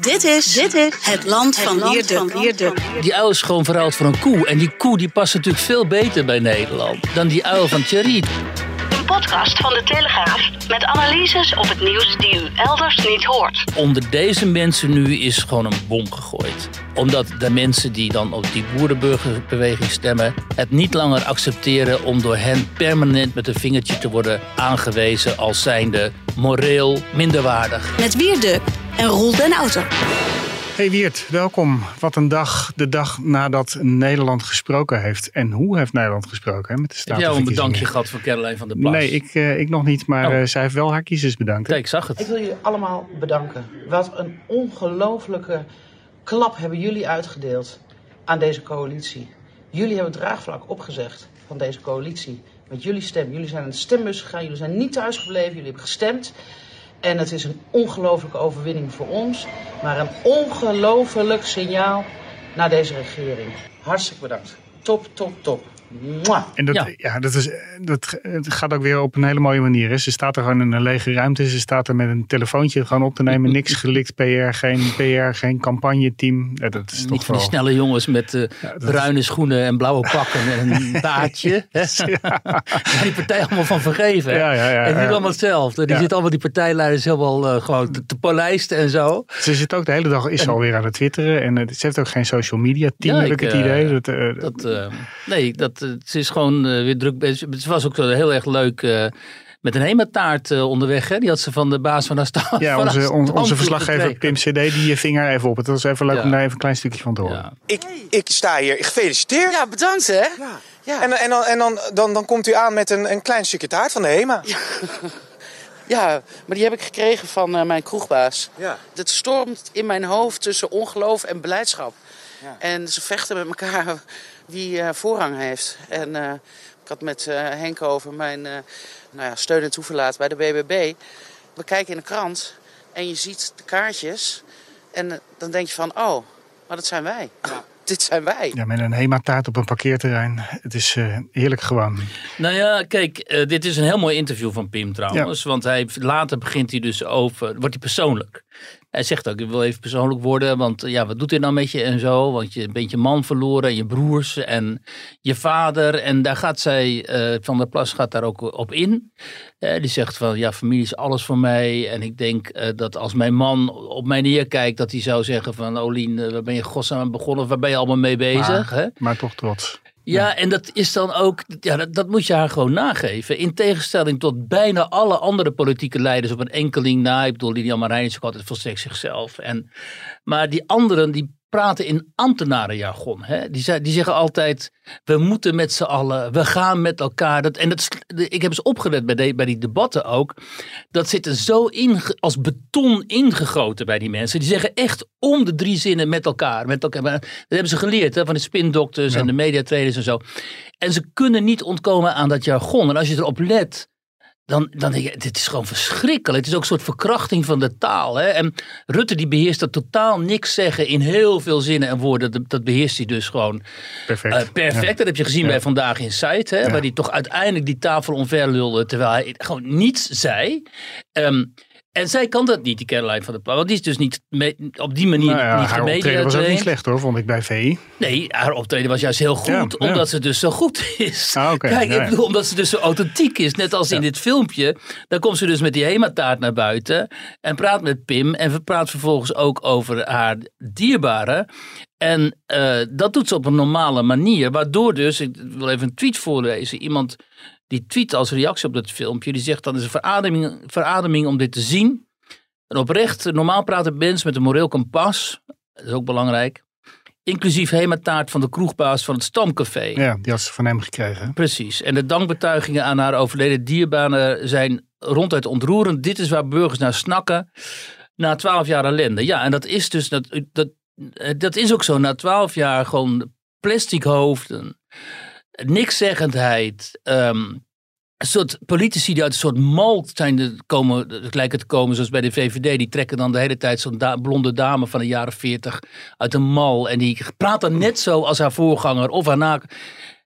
Dit is, dit is het land van Leerde. Die uil is gewoon verruild voor een koe. En die koe die past natuurlijk veel beter bij Nederland dan die uil van Thierry. Een podcast van de Telegraaf met analyses op het nieuws die u elders niet hoort. Onder deze mensen nu is gewoon een bom gegooid. Omdat de mensen die dan op die boerenburgerbeweging stemmen... het niet langer accepteren om door hen permanent met een vingertje te worden aangewezen... als zijnde moreel minderwaardig. Met Wierduk en Roel den Outer. Hey Wiert, welkom. Wat een dag, de dag nadat Nederland gesproken heeft. En hoe heeft Nederland gesproken hè, met de Heb jij al een bedankje gehad voor Caroline van der Plas? Nee, ik, eh, ik nog niet, maar Oh. eh, zij heeft wel haar kiezers bedankt. Kijk, ik zag Ik het. wil jullie allemaal bedanken. Wat een ongelofelijke klap hebben jullie uitgedeeld aan deze coalitie. Jullie hebben het draagvlak opgezegd van deze coalitie. Met jullie stem. Jullie zijn naar de stembus gegaan. Jullie zijn niet thuisgebleven. Jullie hebben gestemd. En het is een ongelofelijke overwinning voor ons. Maar een ongelofelijk signaal naar deze regering. Hartstikke bedankt. Top, top, top. En dat, Ja. ja. dat, is, dat het gaat ook weer op een hele mooie manier. Hè. Ze staat er gewoon in een lege ruimte. Ze staat er met een telefoontje gewoon op te nemen. Niks gelikt PR, geen PR, geen campagneteam. Ja, dat is Niet toch van die snelle jongens met eh, dat is- bruine schoenen en blauwe pakken en een baardje. die partij allemaal van vergeven. hè? Ja, ja, ja, en die doen allemaal hetzelfde. Die Ja. zitten allemaal die partijleiders helemaal eh, gewoon te, te polijsten en zo. Ze zit ook de hele dag is ze alweer aan het twitteren. En ze heeft ook geen social media team, Ja, heb ik, ik het idee. Dat, eh, Dat, eh, nee, dat, eh, ze is gewoon eh, weer druk. Het was ook heel erg leuk eh, met een hemataart onderweg. Hè? Die had ze van de baas van haar stad. Ja, onze, on- onze verslaggever. Pim CD, die je vinger even op. Het was even leuk Ja. om daar even een klein stukje van te horen. Ja. Ik, ik sta hier. Gefeliciteerd. Ja, bedankt hè. Ja. En, en, dan, en dan, dan, dan komt u aan met een, een klein stukje taart van de HEMA. Ja, maar die heb ik gekregen van eh, mijn kroegbaas. Ja. Het stormt in mijn hoofd tussen ongeloof en beleidschap. Ja. En ze vechten met elkaar wie eh, voorrang heeft. En eh, ik had met eh, Henk over mijn eh, nou ja, steun en toeverlaat bij de BBB. We kijken in de krant en je ziet de kaartjes. En dan denk je van, oh, maar dat zijn wij. Dit zijn wij. Ja, met een hemataart op een parkeerterrein. Het is eh, heerlijk gewoon. Nou ja, kijk, eh, dit is een heel mooi interview van Pim trouwens. Want hij, later begint hij dus over, wordt hij persoonlijk. Hij zegt ook, ik wil even persoonlijk worden, want ja, wat doet dit nou met je en zo? Want je bent je man verloren, en je broers en je vader. En daar gaat zij, eh, Van der Plas gaat daar ook op in. Eh, die zegt van, ja, familie is alles voor mij. En ik denk eh, dat als mijn man op mij neerkijkt, dat hij zou zeggen van, Olien, eh, waar ben je godsnaam aan begonnen? Waar ben je allemaal mee bezig? hè? Maar toch trots. Ja, en dat is dan ook, ja, dat, dat moet je haar gewoon nageven. In tegenstelling tot bijna alle andere politieke leiders op een enkeling na. Ik bedoel, Lilian Marijnis is ook altijd volstrekt zichzelf. En, maar die anderen, die praten in ambtenarenjargon. Hè? Die, die zeggen altijd, we moeten met z'n allen, we gaan met elkaar. Dat, en dat, ik heb eens opgelet bij, de, bij die debatten ook. Dat zit er zo in, als beton ingegoten bij die mensen. Die zeggen echt om de drie zinnen met elkaar. Met elkaar. Dat hebben ze geleerd hè, van de spindokters en de mediatraders en zo. En ze kunnen niet ontkomen aan dat jargon. En als je erop let, dan, dan denk je, dit is gewoon verschrikkelijk. Het is ook een soort verkrachting van de taal. Hè? En Rutte die beheerst dat totaal niks zeggen in heel veel zinnen en woorden. Dat, dat beheerst hij dus gewoon Perfect. eh, perfect. Ja. Dat heb je gezien Ja. bij Vandaag in Site. Hè, Ja. Waar hij toch uiteindelijk die tafel omver lulde. Terwijl hij gewoon niets zei. Ehm, en zij kan dat niet, die Caroline van der Plas. Want die is dus niet op die manier Nou ja, niet haar optreden was ook niet slecht hoor, vond ik bij VI. Nee, haar optreden was juist heel goed, Ja, ja. omdat ze dus zo goed is. Ah, oké, Kijk, ik bedoel, omdat ze dus zo authentiek is. Net als in dit filmpje. Dan komt ze dus met die hemataart naar buiten en praat met Pim. En praat vervolgens ook over haar dierbare. En eh, dat doet ze op een normale manier. Waardoor dus, ik wil even een tweet voorlezen. Iemand die tweet als reactie op dat filmpje. Die zegt dan is een verademing, verademing om dit te zien. En oprecht, normaal praten mensen met een moreel kompas. Dat is ook belangrijk. Inclusief hemataart van de kroegbaas van het Stamcafé. Ja, die had ze van hem gekregen. Precies. En de dankbetuigingen aan haar overleden dierbanen zijn ronduit ontroerend. Dit is waar burgers naar snakken na twaalf jaar ellende. Ja, en dat is dus, dat, dat, dat is ook zo. Na twaalf jaar gewoon plastic hoofden, nikszeggendheid, ehm, een soort politici die uit een soort mal zijn de- komen, lijken te komen, zoals bij de VVD. Die trekken dan de hele tijd zo'n blonde dame van de jaren 40 uit een mal. En die praat dan net zo als haar voorganger of haar na.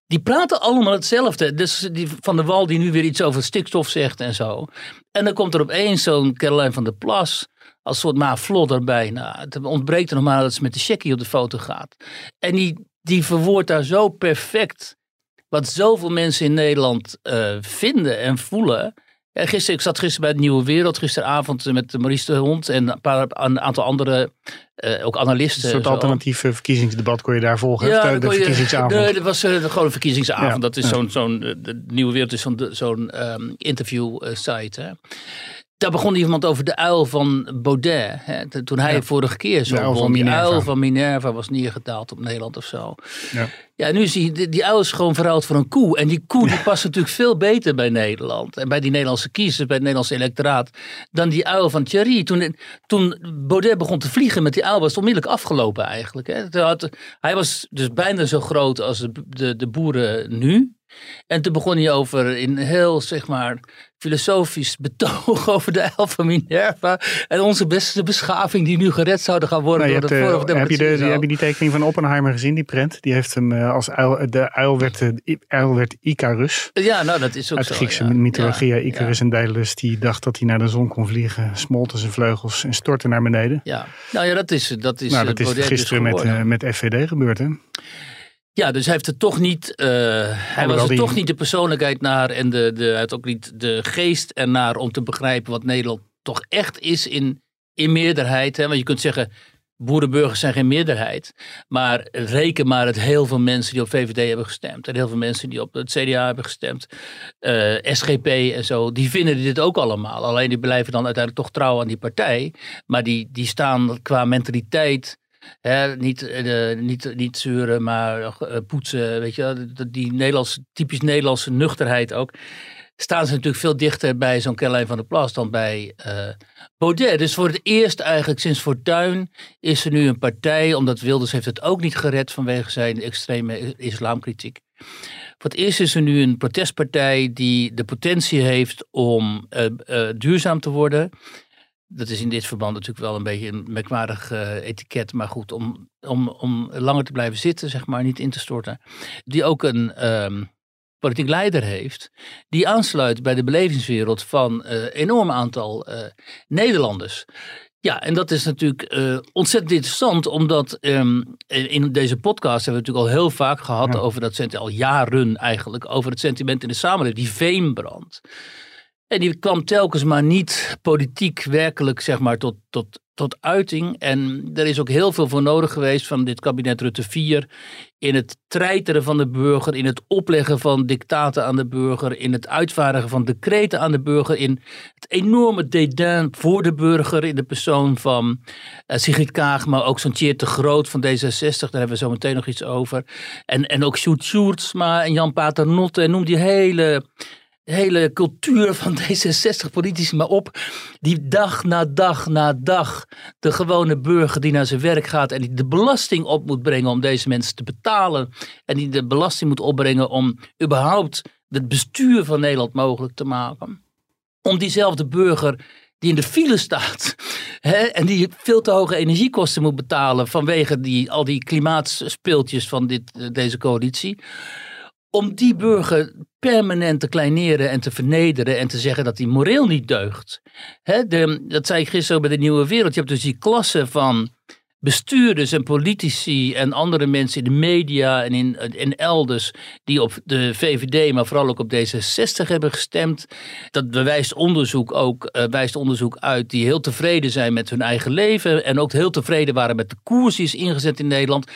Die praten allemaal hetzelfde. Dus die Van der Wal die nu weer iets over stikstof zegt en zo. En dan komt er opeens zo'n Caroline van der Plas als soort maar vlot erbij. Nou, het ontbreekt er nog maar dat ze met de checkie op de foto gaat. En die, die verwoordt daar zo perfect wat zoveel mensen in Nederland uh, vinden en voelen. Ja, gisteren, ik zat gisteren bij het Nieuwe Wereld, gisteravond met Maurice de Hond en een, paar, een aantal andere, uh, ook analisten. Een soort alternatief verkiezingsdebat kon je daar volgen, ja, de, de verkiezingsavond. Nee, dat was uh, gewoon een verkiezingsavond. Ja, dat is ja. zo'n, zo'n de Nieuwe Wereld is zo'n, zo'n um, interview site. Hè. Daar begon iemand over de uil van Baudet. Hè, toen hij ja. vorige keer zo uil begon. Die uil van Minerva was neergedaald op Nederland of zo. Ja, ja nu zie je, die, die uil is gewoon verruild voor een koe. En die koe die past natuurlijk veel beter bij Nederland. En bij die Nederlandse kiezers, bij het Nederlandse electoraat. Dan die uil van Thierry. Toen, toen Baudet begon te vliegen met die uil was het onmiddellijk afgelopen eigenlijk. Hè. Had, hij was dus bijna zo groot als de, de, de boeren nu. En toen begon hij over in heel, zeg maar, filosofisch betoog over de elf van Minerva. En onze beste beschaving die nu gered zouden gaan worden nou, door de vorm heb, je de, heb je die tekening van Oppenheimer gezien, die print? Die heeft hem uh, als uil, de uil werd, uh, uil werd Icarus. Ja, nou dat is ook Uit de Griekse ja. mythologie. Ja, Icarus ja. en Daedalus, die dacht dat hij naar de zon kon vliegen. Smolten zijn vleugels en stortte naar beneden. Ja, nou ja, dat is Dat is, nou, dat is Baudet dus gisteren met, met FVD gebeurd, hè? Ja, dus hij heeft er toch niet. Uh, hij was er die- toch niet de persoonlijkheid naar en de, de, hij had ook niet de geest ernaar om te begrijpen wat Nederland toch echt is in, in meerderheid. Hè? Want je kunt zeggen, boerenburgers zijn geen meerderheid. Maar reken maar het heel veel mensen die op VVD hebben gestemd. En heel veel mensen die op het CDA hebben gestemd. eh, SGP en zo. Die vinden dit ook allemaal. Alleen die blijven dan uiteindelijk toch trouw aan die partij. Maar die, die staan qua mentaliteit. Hè, niet, eh, niet, niet zeuren, maar eh, poetsen. Weet je, die Nederlandse, typisch Nederlandse nuchterheid ook. Staan ze natuurlijk veel dichter bij zo'n Caroline van der Plas dan bij eh, Baudet. Dus voor het eerst eigenlijk sinds Fortuyn is er nu een partij, omdat Wilders heeft het ook niet gered vanwege zijn extreme islamkritiek. Voor het eerst is er nu een protestpartij die de potentie heeft om eh, eh, duurzaam te worden. Dat is in dit verband natuurlijk wel een beetje een merkwaardig etiket, maar goed, om, om, om langer te blijven zitten, zeg maar, niet in te storten. Die ook een ehm, politiek leider heeft, die aansluit bij de belevingswereld van een enorm aantal eh, Nederlanders. Ja, en dat is natuurlijk eh, ontzettend interessant, omdat ehm, in deze podcast hebben we natuurlijk al heel vaak gehad Ja. over dat sentiment, al jaren eigenlijk, over het sentiment in de samenleving, die veenbrand. En die kwam telkens maar niet politiek werkelijk zeg maar, tot, tot, tot uiting. En er is ook heel veel voor nodig geweest van dit kabinet Rutte 4. In het treiteren van de burger, in het opleggen van dictaten aan de burger, in het uitvaardigen van decreten aan de burger, in het enorme dédain voor de burger in de persoon van eh, Sigrid Kaag, maar ook zo'n de Groot van D66, daar hebben we zo meteen nog iets over. En, en ook Sjoerd Sjoerdsma en Jan Paternotte, en noem die hele hele cultuur van D66-politici maar op. Die dag na dag na dag de gewone burger die naar zijn werk gaat en die de belasting op moet brengen om deze mensen te betalen. En die de belasting moet opbrengen om überhaupt het bestuur van Nederland mogelijk te maken. Om diezelfde burger die in de file staat hè, en die veel te hoge energiekosten moet betalen vanwege die, al die klimaatspeeltjes van dit, deze coalitie om die burger permanent te kleineren en te vernederen en te zeggen dat hij moreel niet deugt. Hè, de, dat zei ik gisteren bij de Nieuwe Wereld. Je hebt dus die klasse van bestuurders en politici en andere mensen in de media en in, in elders die op de VVD, maar vooral ook op D66 hebben gestemd. Dat bewijst onderzoek ook, eh, wijst onderzoek uit die heel tevreden zijn met hun eigen leven en ook heel tevreden waren met de koers die is ingezet in Nederland.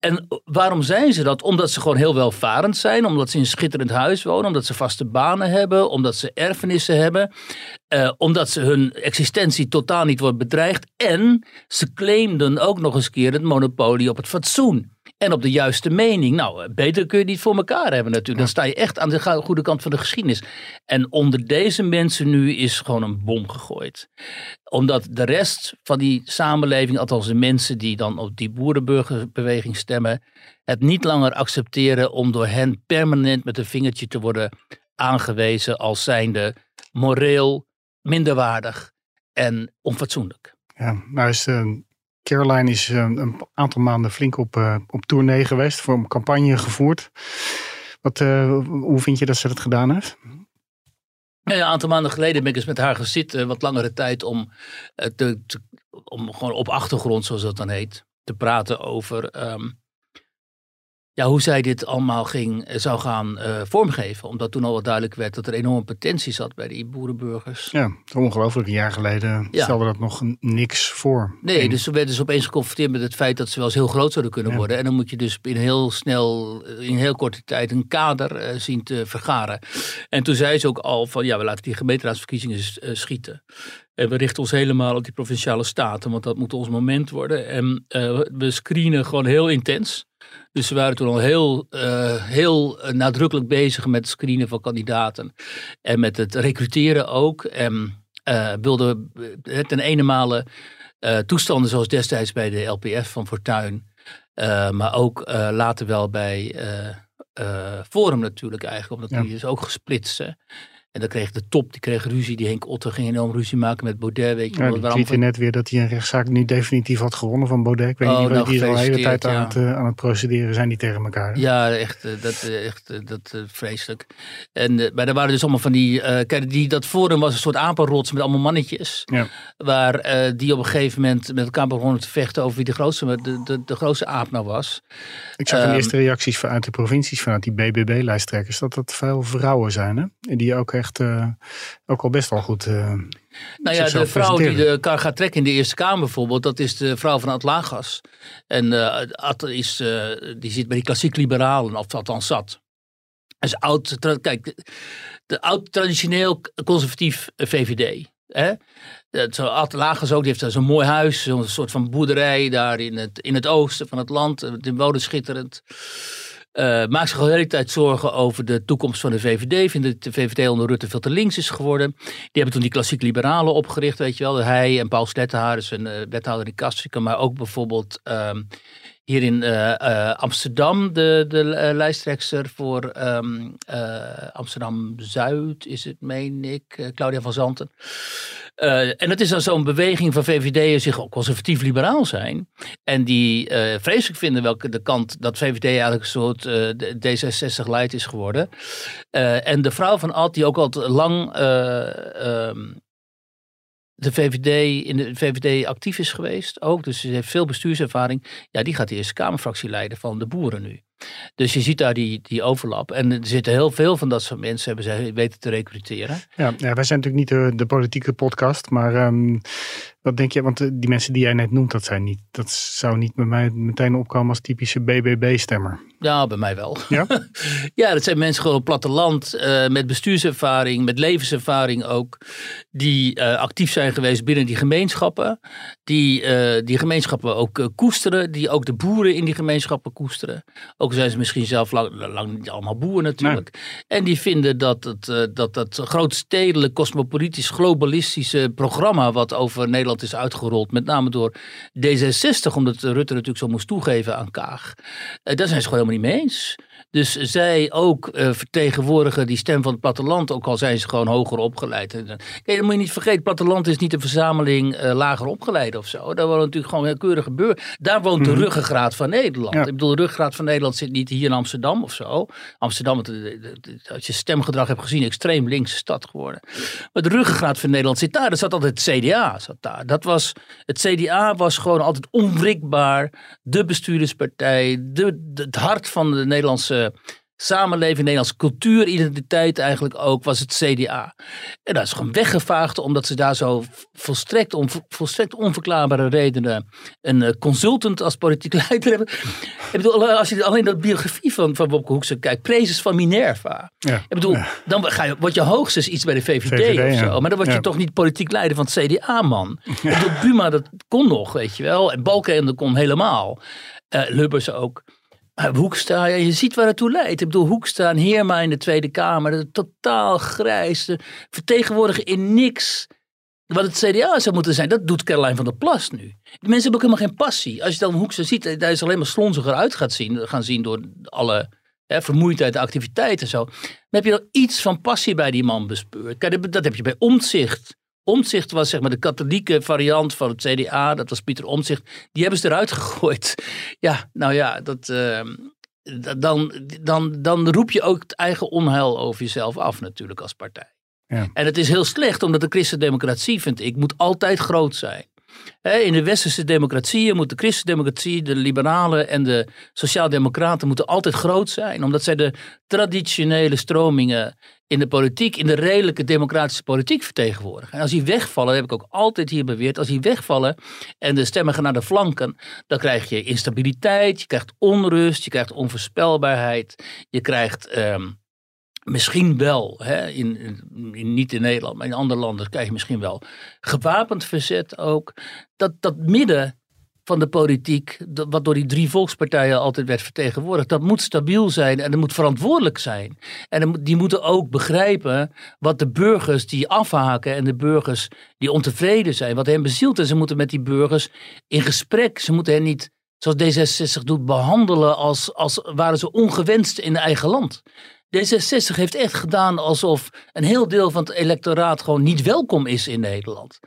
En waarom zijn ze dat? Omdat ze gewoon heel welvarend zijn, omdat ze in een schitterend huis wonen, omdat ze vaste banen hebben, omdat ze erfenissen hebben, eh, omdat ze hun existentie totaal niet wordt bedreigd. En ze claimden ook nog eens keer het monopolie op het fatsoen. En op de juiste mening. Nou, eh, beter kun je niet voor elkaar hebben natuurlijk. Dan sta je echt aan de goede kant van de geschiedenis. En onder deze mensen nu is gewoon een bom gegooid omdat de rest van die samenleving, althans de mensen die dan op die boerenburgerbeweging stemmen, het niet langer accepteren om door hen permanent met een vingertje te worden aangewezen als zijnde moreel minderwaardig en onfatsoenlijk. Ja, nou is eh, Caroline is eh, een aantal maanden flink op, eh, op tournee geweest, voor een campagne gevoerd. Wat, hoe vind je dat ze dat gedaan heeft? een aantal maanden geleden ben ik eens met haar gezitten, wat langere tijd, om, te, om gewoon op achtergrond, zoals dat dan heet, te praten over ehm, ja, hoe zij dit allemaal ging, eh, zou gaan uh, vormgeven. Omdat toen al wat duidelijk werd dat er enorme potentie zat bij die boerenburgers. Ja, ongelooflijk. Een jaar geleden ja. stelde dat nog niks voor. Nee, dus ze werden dus opeens geconfronteerd met het feit dat ze wel eens heel groot zouden kunnen worden. En dan moet je dus in heel snel, in heel korte tijd een kader uh, zien te vergaren. En toen zei ze ook al van, ja, we laten die gemeenteraadsverkiezingen uh, schieten. En we richten ons helemaal op die provinciale staten, want dat moet ons moment worden. En we screenen gewoon heel intens. Dus ze waren toen al heel, uh, heel nadrukkelijk bezig met het screenen van kandidaten. En met het recruteren ook. En uh, wilden ten ene male uh, toestanden zoals destijds bij de LPF van Fortuin. maar ook later wel bij Forum natuurlijk eigenlijk. Omdat die is ook gesplitst. En dan kreeg de top, die kreeg ruzie. Die Henk Otter ging enorm ruzie maken met Baudet. Weet je, ja, die tweette net weer dat hij een rechtszaak nu definitief had gewonnen van Baudet. Ik weet oh, niet, nou, die is al de hele tijd aan, het, uh, aan het procederen zijn die tegen elkaar. Ja, echt, uh, dat, uh, echt dat, vreselijk. En, maar er waren dus allemaal van die, kijk, die, dat forum was een soort apenrots met allemaal mannetjes. Ja. Waar die op een gegeven moment met elkaar begonnen te vechten over wie de grootste, de, de, de grootste aap nou was. Ik zag um, de eerste reacties vanuit de provincies, vanuit die BBB-lijsttrekkers, dat dat veel vrouwen zijn. Hè? Die ook echt echt uh, ook al best wel goed. Uh, nou ja, de vrouw die de kar gaat trekken in de Eerste Kamer bijvoorbeeld, dat is de vrouw van Atlagas. En uh, is, die zit bij die klassiek liberalen, of althans zat. is oud, kijk, de oud traditioneel conservatief VVD. Hè? Zo Atlagas ook, die heeft zo'n mooi huis, zo'n soort van boerderij daar in het, in het oosten van het land. De wonen schitterend. Uh, maakt zich al de hele tijd zorgen over de toekomst van de VVD. Vindt dat de VVD onder Rutte veel te links is geworden. Die hebben toen die klassiek liberalen opgericht, weet je wel. Hij en Paul Slettenhaar, dus een uh, wethouder in Kastrikum. Maar ook bijvoorbeeld um, hier in uh, Amsterdam, de, de lijsttrekster voor um, Amsterdam-Zuid is het, meen ik. Claudia van Zanten. Uh, en dat is dan zo'n beweging van VVD'ers die ook conservatief-liberaal zijn. En die uh, vreselijk vinden welke de kant dat VVD eigenlijk een soort uh, D66 light is geworden. en de vrouw van Ad, die ook al lang um, de VVD, in de VVD actief is geweest ook. Dus ze heeft veel bestuurservaring. Ja, die gaat de Eerste Kamerfractie leiden van de boeren nu. Dus je ziet daar die, die overlap. En er zitten heel veel van dat soort mensen hebben ze weten te recruteren. Ja, ja wij zijn natuurlijk niet de, de politieke podcast. Maar um, wat denk je? Want die mensen die jij net noemt, dat, zijn niet, dat zou niet bij mij meteen opkomen als typische BBB-stemmer. Ja, bij mij wel. Ja, ja dat zijn mensen gewoon op platteland uh, met bestuurservaring, met levenservaring ook. Die uh, actief zijn geweest binnen die gemeenschappen. Die uh, die gemeenschappen ook koesteren. Die ook de boeren in die gemeenschappen koesteren. Ook zijn ze misschien zelf lang, lang niet allemaal boeren natuurlijk. En die vinden dat het, dat, dat grootstedelijk, cosmopolitisch, globalistische programma wat over Nederland is uitgerold. Met name door D66, omdat Rutte natuurlijk zo moest toegeven aan Kaag. daar zijn ze gewoon helemaal niet mee eens. Dus zij ook uh, vertegenwoordigen die stem van het platteland, ook al zijn ze gewoon hoger opgeleid. Kijk, dan moet je niet vergeten, het platteland is niet een verzameling uh, lager opgeleid of zo. Daar woont natuurlijk gewoon een keurige gebeuren. Daar woont de mhm. ruggengraat van Nederland. Ik bedoel, de ruggengraat van Nederland zit niet hier in Amsterdam of zo. Amsterdam, als je stemgedrag hebt gezien, extreem linkse stad geworden. Maar de ruggengraat van Nederland zit daar. Dat zat altijd het CDA. Zat daar. Dat was, het CDA was gewoon altijd onwrikbaar. De bestuurderspartij, de, de het hart van de Nederlandse samenleving, Nederlandse cultuur, identiteit eigenlijk ook, was het CDA. En dat is gewoon weggevaagd omdat ze daar zo volstrekt, on, volstrekt onverklaarbare redenen een uh, consultant als politiek leider hebben. Ik bedoel, als je alleen de biografie van, van Wopke Hoekse kijkt, prezes van Minerva. Ja. Ik bedoel, dan ga je, word je hoogstens iets bij de VVD, VVD of zo. Maar dan word je toch niet politiek leider van het CDA, man. Ik bedoel, Buma, dat kon nog, weet je wel. En Balkenende kon helemaal. Uh, Lubbers ook. Hoekstra, ja, je ziet waar het toe leidt. Ik bedoel, Hoekstra en Heerma in de Tweede Kamer, dat totaal grijs, vertegenwoordigen in niks wat het CDA zou moeten zijn. Dat doet Caroline van der Plas nu. Die mensen hebben ook helemaal geen passie. Als je dan Hoekstra ziet, hij is alleen maar slonziger uit gaat zien, gaan zien door alle hè, vermoeidheid, de activiteiten en zo. Dan heb je nog iets van passie bij die man bespeurd. Dat heb je bij Omtzigt. Omtzigt was zeg maar de katholieke variant van het CDA. Dat was Pieter Omtzigt. Die hebben ze eruit gegooid. Ja, nou ja, dat, uh, dan, dan, dan roep je ook het eigen onheil over jezelf af natuurlijk als partij. Ja. En het is heel slecht, omdat de christendemocratie, vind ik, moet altijd groot zijn. In de westerse democratieën moet de christendemocratie, de liberalen en de sociaaldemocraten moeten altijd groot zijn. Omdat zij de traditionele stromingen in de politiek, in de redelijke democratische politiek vertegenwoordigen. En als die wegvallen, heb ik ook altijd hier beweerd, als die wegvallen en de stemmen gaan naar de flanken, dan krijg je instabiliteit, je krijgt onrust, je krijgt onvoorspelbaarheid, je krijgt... ehm, misschien wel, hè, in, in- niet in Nederland, maar in andere landen krijg je misschien wel gewapend verzet ook. Dat, dat midden van de politiek, wat door die drie volkspartijen altijd werd vertegenwoordigd, dat moet stabiel zijn en dat moet verantwoordelijk zijn. En die moeten ook begrijpen wat de burgers die afhaken en de burgers die ontevreden zijn, wat hen bezielt. En ze moeten met die burgers in gesprek. Ze moeten hen niet, zoals D66 doet, behandelen als, als waren ze ongewenst in eigen land. D66 heeft echt gedaan alsof een heel deel van het electoraat gewoon niet welkom is in Nederland.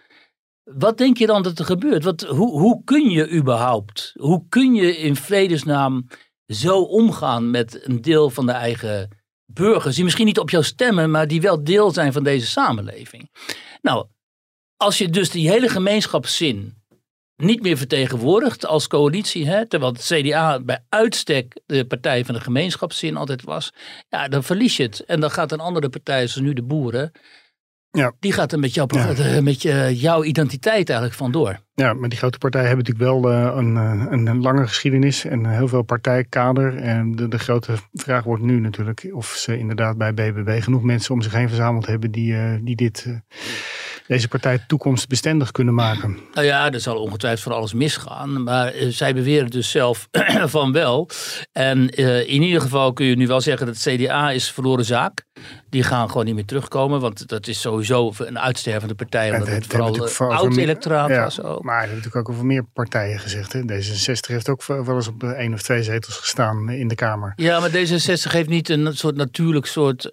Wat denk je dan dat er gebeurt? Wat, hoe, hoe kun je überhaupt, hoe kun je in vredesnaam zo omgaan met een deel van de eigen burgers, die misschien niet op jou stemmen, maar die wel deel zijn van deze samenleving? Nou, als je dus die hele gemeenschapszin niet meer vertegenwoordigt als coalitie, hè, terwijl het CDA bij uitstek de partij van de gemeenschapszin altijd was, ja, dan verlies je het. En dan gaat een andere partij, zoals nu de boeren, Ja. die gaat er met, jouw, Ja. eh, met je, jouw identiteit eigenlijk vandoor. Ja, maar die grote partijen hebben natuurlijk wel eh, een, eh, een, lange geschiedenis en heel veel partijkader. En de, de grote vraag wordt nu natuurlijk of ze inderdaad bij BBB genoeg mensen om zich heen verzameld hebben die, eh, die dit, eh, deze partij toekomstbestendig kunnen maken. Nou ja, er zal ongetwijfeld van alles misgaan. Maar eh, zij beweren dus zelf van wel. En eh, in ieder geval kun je nu wel zeggen dat het CDA is verloren zaak. Die gaan gewoon niet meer terugkomen. Want dat is sowieso een uitstervende partij. Omdat het, het vooral eh, voor- oud-electoraat Ja, was ook. Maar er hebben natuurlijk ook over meer partijen gezegd. Hè? D66 heeft ook wel eens op één of twee zetels gestaan in de Kamer. Ja, maar D66 heeft niet een soort natuurlijk soort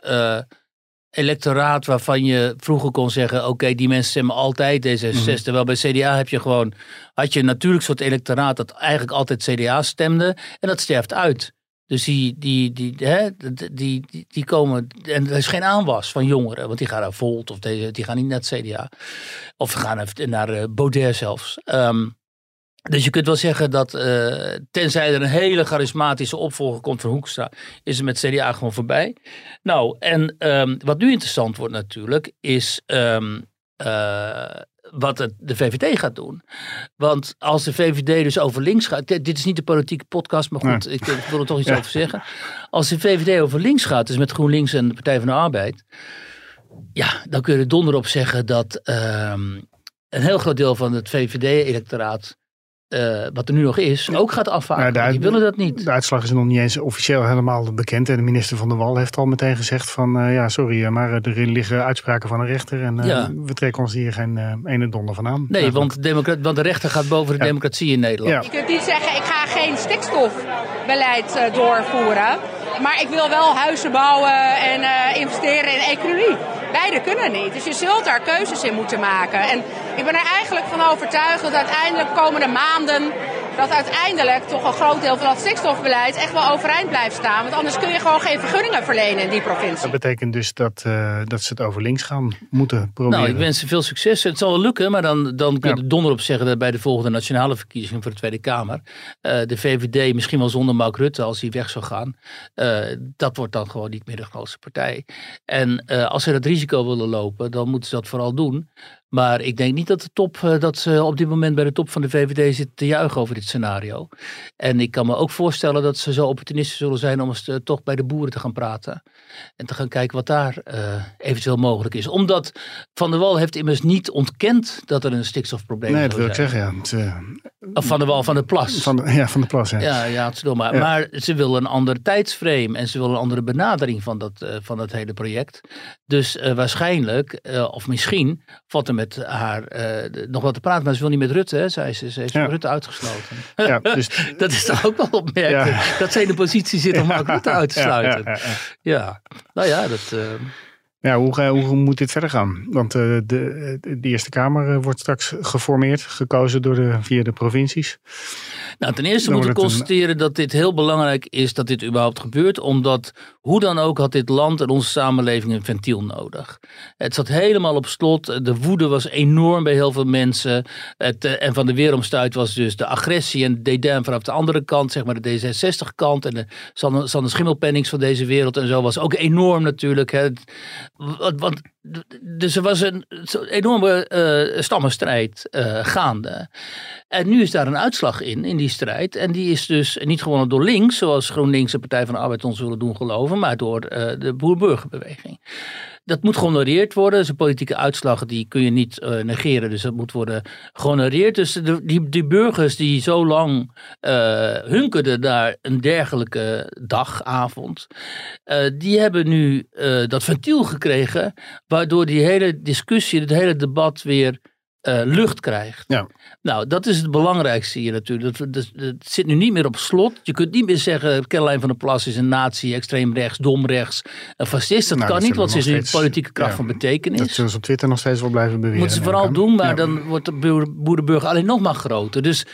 electoraat waarvan je vroeger kon zeggen: oké, die mensen stemmen altijd D66. Mhm. Terwijl bij CDA heb je gewoon, had je een natuurlijk soort electoraat dat eigenlijk altijd CDA stemde en dat sterft uit. Dus die, die, die, hè, die, die, die komen, en er is geen aanwas van jongeren, want die gaan naar Volt of die, die gaan niet naar het CDA. Of gaan even naar eh, Baudet zelfs. Ehm, dus je kunt wel zeggen dat, eh, tenzij er een hele charismatische opvolger komt van Hoekstra, is het met CDA gewoon voorbij. Nou, en ehm, wat nu interessant wordt natuurlijk, is ehm, eh, wat het, de VVD gaat doen. Want als de VVD dus over links gaat, dit is niet de politieke podcast, maar goed, ik, ik wil er toch iets Ja. over zeggen. Als de VVD over links gaat, dus met GroenLinks en de Partij van de Arbeid, ja, dan kun je er donder op zeggen dat ehm, een heel groot deel van het VVD-electoraat, eh, wat er nu nog is, ook gaat. Ja, daar- die willen dat niet. De uitslag is nog niet eens officieel helemaal bekend. En de minister van der Wal heeft al meteen gezegd van... eh, ja, sorry, eh, maar er liggen uitspraken van een rechter. En eh, Ja. we trekken ons hier geen eh, ene donder van aan. Nee, want, want de rechter gaat boven de Ja. democratie in Nederland. Ja. Je kunt niet zeggen, ik ga geen stikstofbeleid eh, doorvoeren. Maar ik wil wel huizen bouwen en eh, investeren in economie. Beide kunnen niet. Dus je zult daar keuzes in moeten maken. En ik ben er eigenlijk van overtuigd dat uiteindelijk komende maanden... dat uiteindelijk toch een groot deel van dat stikstofbeleid echt wel overeind blijft staan. Want anders kun je gewoon geen vergunningen verlenen in die provincie. Dat betekent dus dat, eh, dat ze het over links gaan moeten proberen. Nou, ik wens ze veel succes. Het zal wel lukken, maar dan, dan kun je Ja. er donder op zeggen dat bij de volgende nationale verkiezingen voor de Tweede Kamer. eh, de VVD, misschien wel zonder Mark Rutte als hij weg zou gaan. eh, dat wordt dan gewoon niet meer de grootste partij. En eh, als ze dat risico willen lopen, dan moeten ze dat vooral doen. Maar ik denk niet dat de top, eh, dat ze op dit moment bij de top van de VVD zitten te juichen over dit scenario. En ik kan me ook voorstellen dat ze zo opportunistisch zullen zijn om eens eh, toch bij de boeren te gaan praten. En te gaan kijken wat daar eh, eventueel mogelijk is. Omdat Van der Wal heeft immers niet ontkend dat er een stikstofprobleem Nee, zou dat wil ik zeggen, ja. Of Van der Wal van de Plas. van, de, ja, van de plas, ja. Ja, ja, het is maar, Ja. maar ze wil een ander tijdsframe en ze wil een andere benadering van dat, van dat hele project. Dus waarschijnlijk, of misschien, valt er met haar eh, nog wat te praten, maar ze wil niet met Rutte, hè, zei ze. Ze heeft Ja. Rutte uitgesloten. Ja, dus, Dat is toch ook wel opmerkelijk, Ja. dat ze in de positie zit om Mark Rutte uit te sluiten. ja, nou ja, dat, eh, Ja, hoe, eh, hoe moet dit verder gaan? Want uh, de, de, Eerste Kamer wordt straks geformeerd, gekozen door de, via de provincies. Nou, ten eerste moeten we constateren dat dit heel belangrijk is dat dit überhaupt gebeurt. Omdat hoe dan ook had dit land en onze samenleving een ventiel nodig. Het zat helemaal op slot. De woede was enorm bij heel veel mensen. Het, en van de weeromstuit was dus de agressie en dédain vanaf de andere kant, zeg maar de D66-kant. En de Sander Schimmelpennings van deze wereld en zo was ook enorm natuurlijk. Hè. Want, dus er was een enorme uh, stammenstrijd uh, gaande. En nu is daar een uitslag in, in die strijd. En die is dus niet gewonnen door links, zoals GroenLinks en Partij van de Arbeid ons willen doen geloven, maar door uh, de boer-burgerbeweging dat moet gehonoreerd worden. Dat is een politieke uitslag, die kun je niet uh, negeren. Dus dat moet worden gehonoreerd. Dus die, die burgers die zo lang uh, hunkerden naar een dergelijke dagavond, uh, die hebben nu dat ventiel gekregen, waardoor die hele discussie, het hele debat weer uh, lucht krijgt. Ja. Nou, dat is het belangrijkste hier natuurlijk. Dat, dat, dat, zit nu niet meer op slot. Je kunt niet meer zeggen, Caroline van der Plas is een nazi, extreem rechts, dom rechts, een fascist. Dat nou, kan niet, want ze is een politieke kracht van betekenis. Dat zullen ze op Twitter nog steeds wel blijven beweren. Moeten ze vooral doen, maar dan wordt de boerenburger alleen nog maar groter. Dus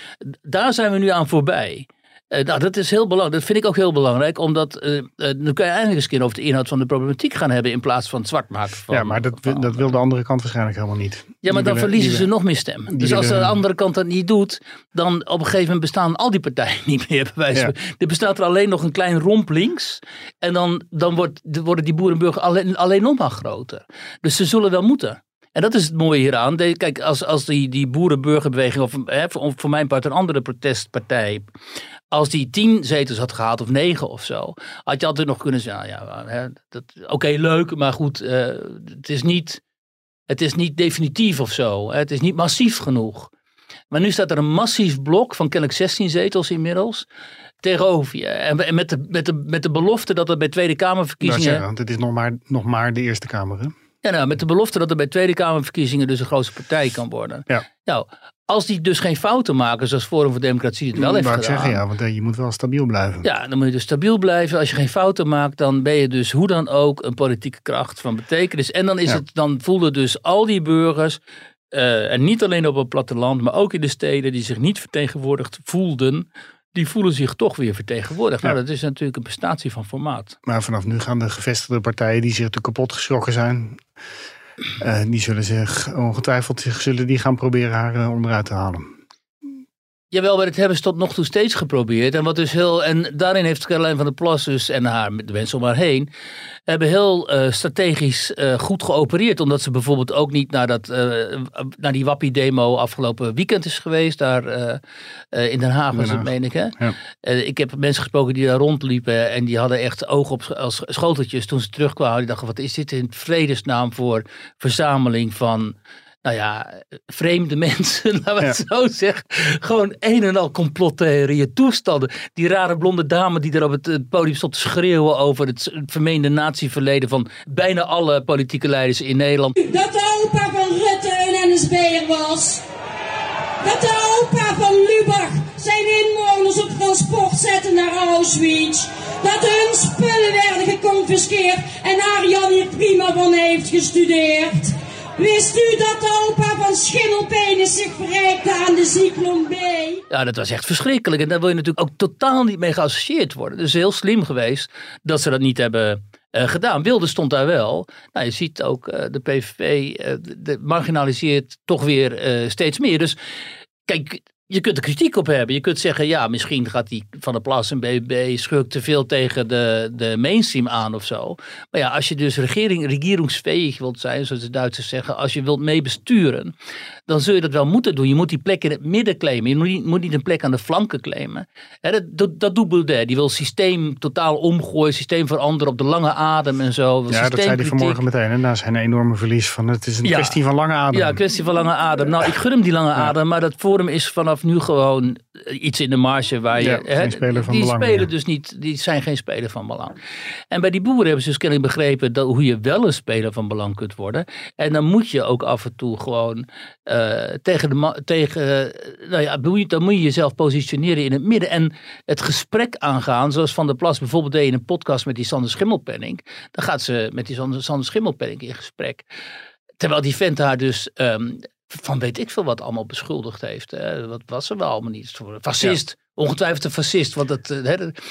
daar zijn we nu aan voorbij. Uh, nou, dat is heel belangrijk. Dat vind ik ook heel belangrijk, omdat uh, uh, dan kun je eigenlijk eens keer over de inhoud van de problematiek gaan hebben in plaats van het zwart maken. Van, ja, maar dat, dat wil de andere kant waarschijnlijk helemaal niet. Ja, maar dan verliezen ze nog meer stemmen. Dus als de andere kant dat niet doet, dan op een gegeven moment bestaan al die partijen niet meer. Bij ja. Er bestaat er alleen nog een klein romp links. En dan, dan wordt, worden die boerenburger alleen, alleen nog maar groter. Dus ze zullen wel moeten. En dat is het mooie hieraan. Kijk, als, als die, die boerenburgerbeweging, of hè, voor, voor mijn part een andere protestpartij, als die tien zetels had gehad of negen of zo, had je altijd nog kunnen zeggen, ja, ja oké, leuk, maar goed, uh, het, is niet, het is niet definitief of zo. Hè, het is niet massief genoeg. Maar nu staat er een massief blok van kennelijk 16 zetels inmiddels tegenover je. En met de, met de, met de belofte dat er bij Tweede Kamerverkiezingen... Nou, want het is nog maar, nog maar de Eerste Kamer, hè? Ja, nou, met de belofte dat er bij Tweede Kamerverkiezingen dus een grootste partij kan worden. Ja. Nou, als die dus geen fouten maken, zoals Forum voor Democratie het wel heeft gedaan. ik zeggen, ja, want eh, je moet wel stabiel blijven. Ja, dan moet je dus stabiel blijven. Als je geen fouten maakt, dan ben je dus hoe dan ook een politieke kracht van betekenis. En dan, is het, dan voelen dus al die burgers, uh, en niet alleen op het platteland, maar ook in de steden die zich niet vertegenwoordigd voelden, die voelen zich toch weer vertegenwoordigd. Nou, dat is natuurlijk een prestatie van formaat. Maar vanaf nu gaan de gevestigde partijen die zich te kapot geschrokken zijn, die zullen zich ongetwijfeld zullen die gaan proberen haar uh, onderuit te halen. Jawel, maar dat hebben ze tot nog toe steeds geprobeerd. En, wat dus heel, en daarin heeft Caroline van der Plas dus en haar, de mensen om haar heen, hebben heel uh, strategisch uh, goed geopereerd. Omdat ze bijvoorbeeld ook niet naar, dat, uh, naar die Wappie-demo afgelopen weekend is geweest. Daar in Den Haag was het, meen ik. Hè? Ja. ik heb mensen gesproken die daar rondliepen. En die hadden echt ogen op als schoteltjes toen ze terugkwamen. Die dachten, wat is dit in vredesnaam voor verzameling van nou ja, vreemde mensen, laten we het zo zeggen. Gewoon een en al complottheorieën, toestanden. Die rare blonde dame die er op het podium stond te schreeuwen over het vermeende natieverleden van bijna alle politieke leiders in Nederland. Dat de opa van Rutte een NSB'er was. Dat de opa van Lubach zijn inwoners op transport zette naar Auschwitz. Dat hun spullen werden geconfiskeerd en Arjan hier prima van heeft gestudeerd. Wist u dat de opa van Schimmelpenis zich verrijkte aan de Zyklon B? Ja, dat was echt verschrikkelijk. En daar wil je natuurlijk ook totaal niet mee geassocieerd worden. Dus heel slim geweest dat ze dat niet hebben uh, gedaan. Wilde stond daar wel. Nou, je ziet ook uh, de PVV uh, de marginaliseert toch weer steeds meer. Dus kijk, je kunt er kritiek op hebben. Je kunt zeggen, ja, misschien gaat die Van der Plas en BBB schurkt te veel tegen de, de mainstream aan of zo. Maar ja, als je dus regering, regeringsfähig wilt zijn, zoals de Duitsers zeggen, als je wilt meebesturen, dan zul je dat wel moeten doen. Je moet die plek in het midden claimen. Je moet niet, moet niet een plek aan de flanken claimen. dat, dat, dat doet Baudet. Die wil systeem totaal omgooien, systeem veranderen op de lange adem en zo. Ja, dat zei hij vanmorgen meteen. En na zijn enorme verlies van het is een kwestie van lange adem. Ja, kwestie van lange adem. Nou, ik gun hem die lange adem, maar dat forum is vanaf nu gewoon iets in de marge waar je. Ja, hè, geen speler van die belang spelen dus niet, die zijn geen speler van belang. En bij die boeren hebben ze dus kennelijk begrepen dat, hoe je wel een speler van belang kunt worden. En dan moet je ook af en toe gewoon eh, tegen de tegen, eh, nou ja, dan moet je jezelf positioneren in het midden en het gesprek aangaan, zoals Van der Plas bijvoorbeeld deed in een podcast met die Sander Schimmelpenning. Dan gaat ze met die Sander, Sander Schimmelpenning in gesprek. Terwijl die vent haar dus ehm, van weet ik veel wat allemaal beschuldigd heeft. Hè. Wat was er wel allemaal niet? Voor Fascist. Ongetwijfeld een fascist. Want dat, eh, hè, dat-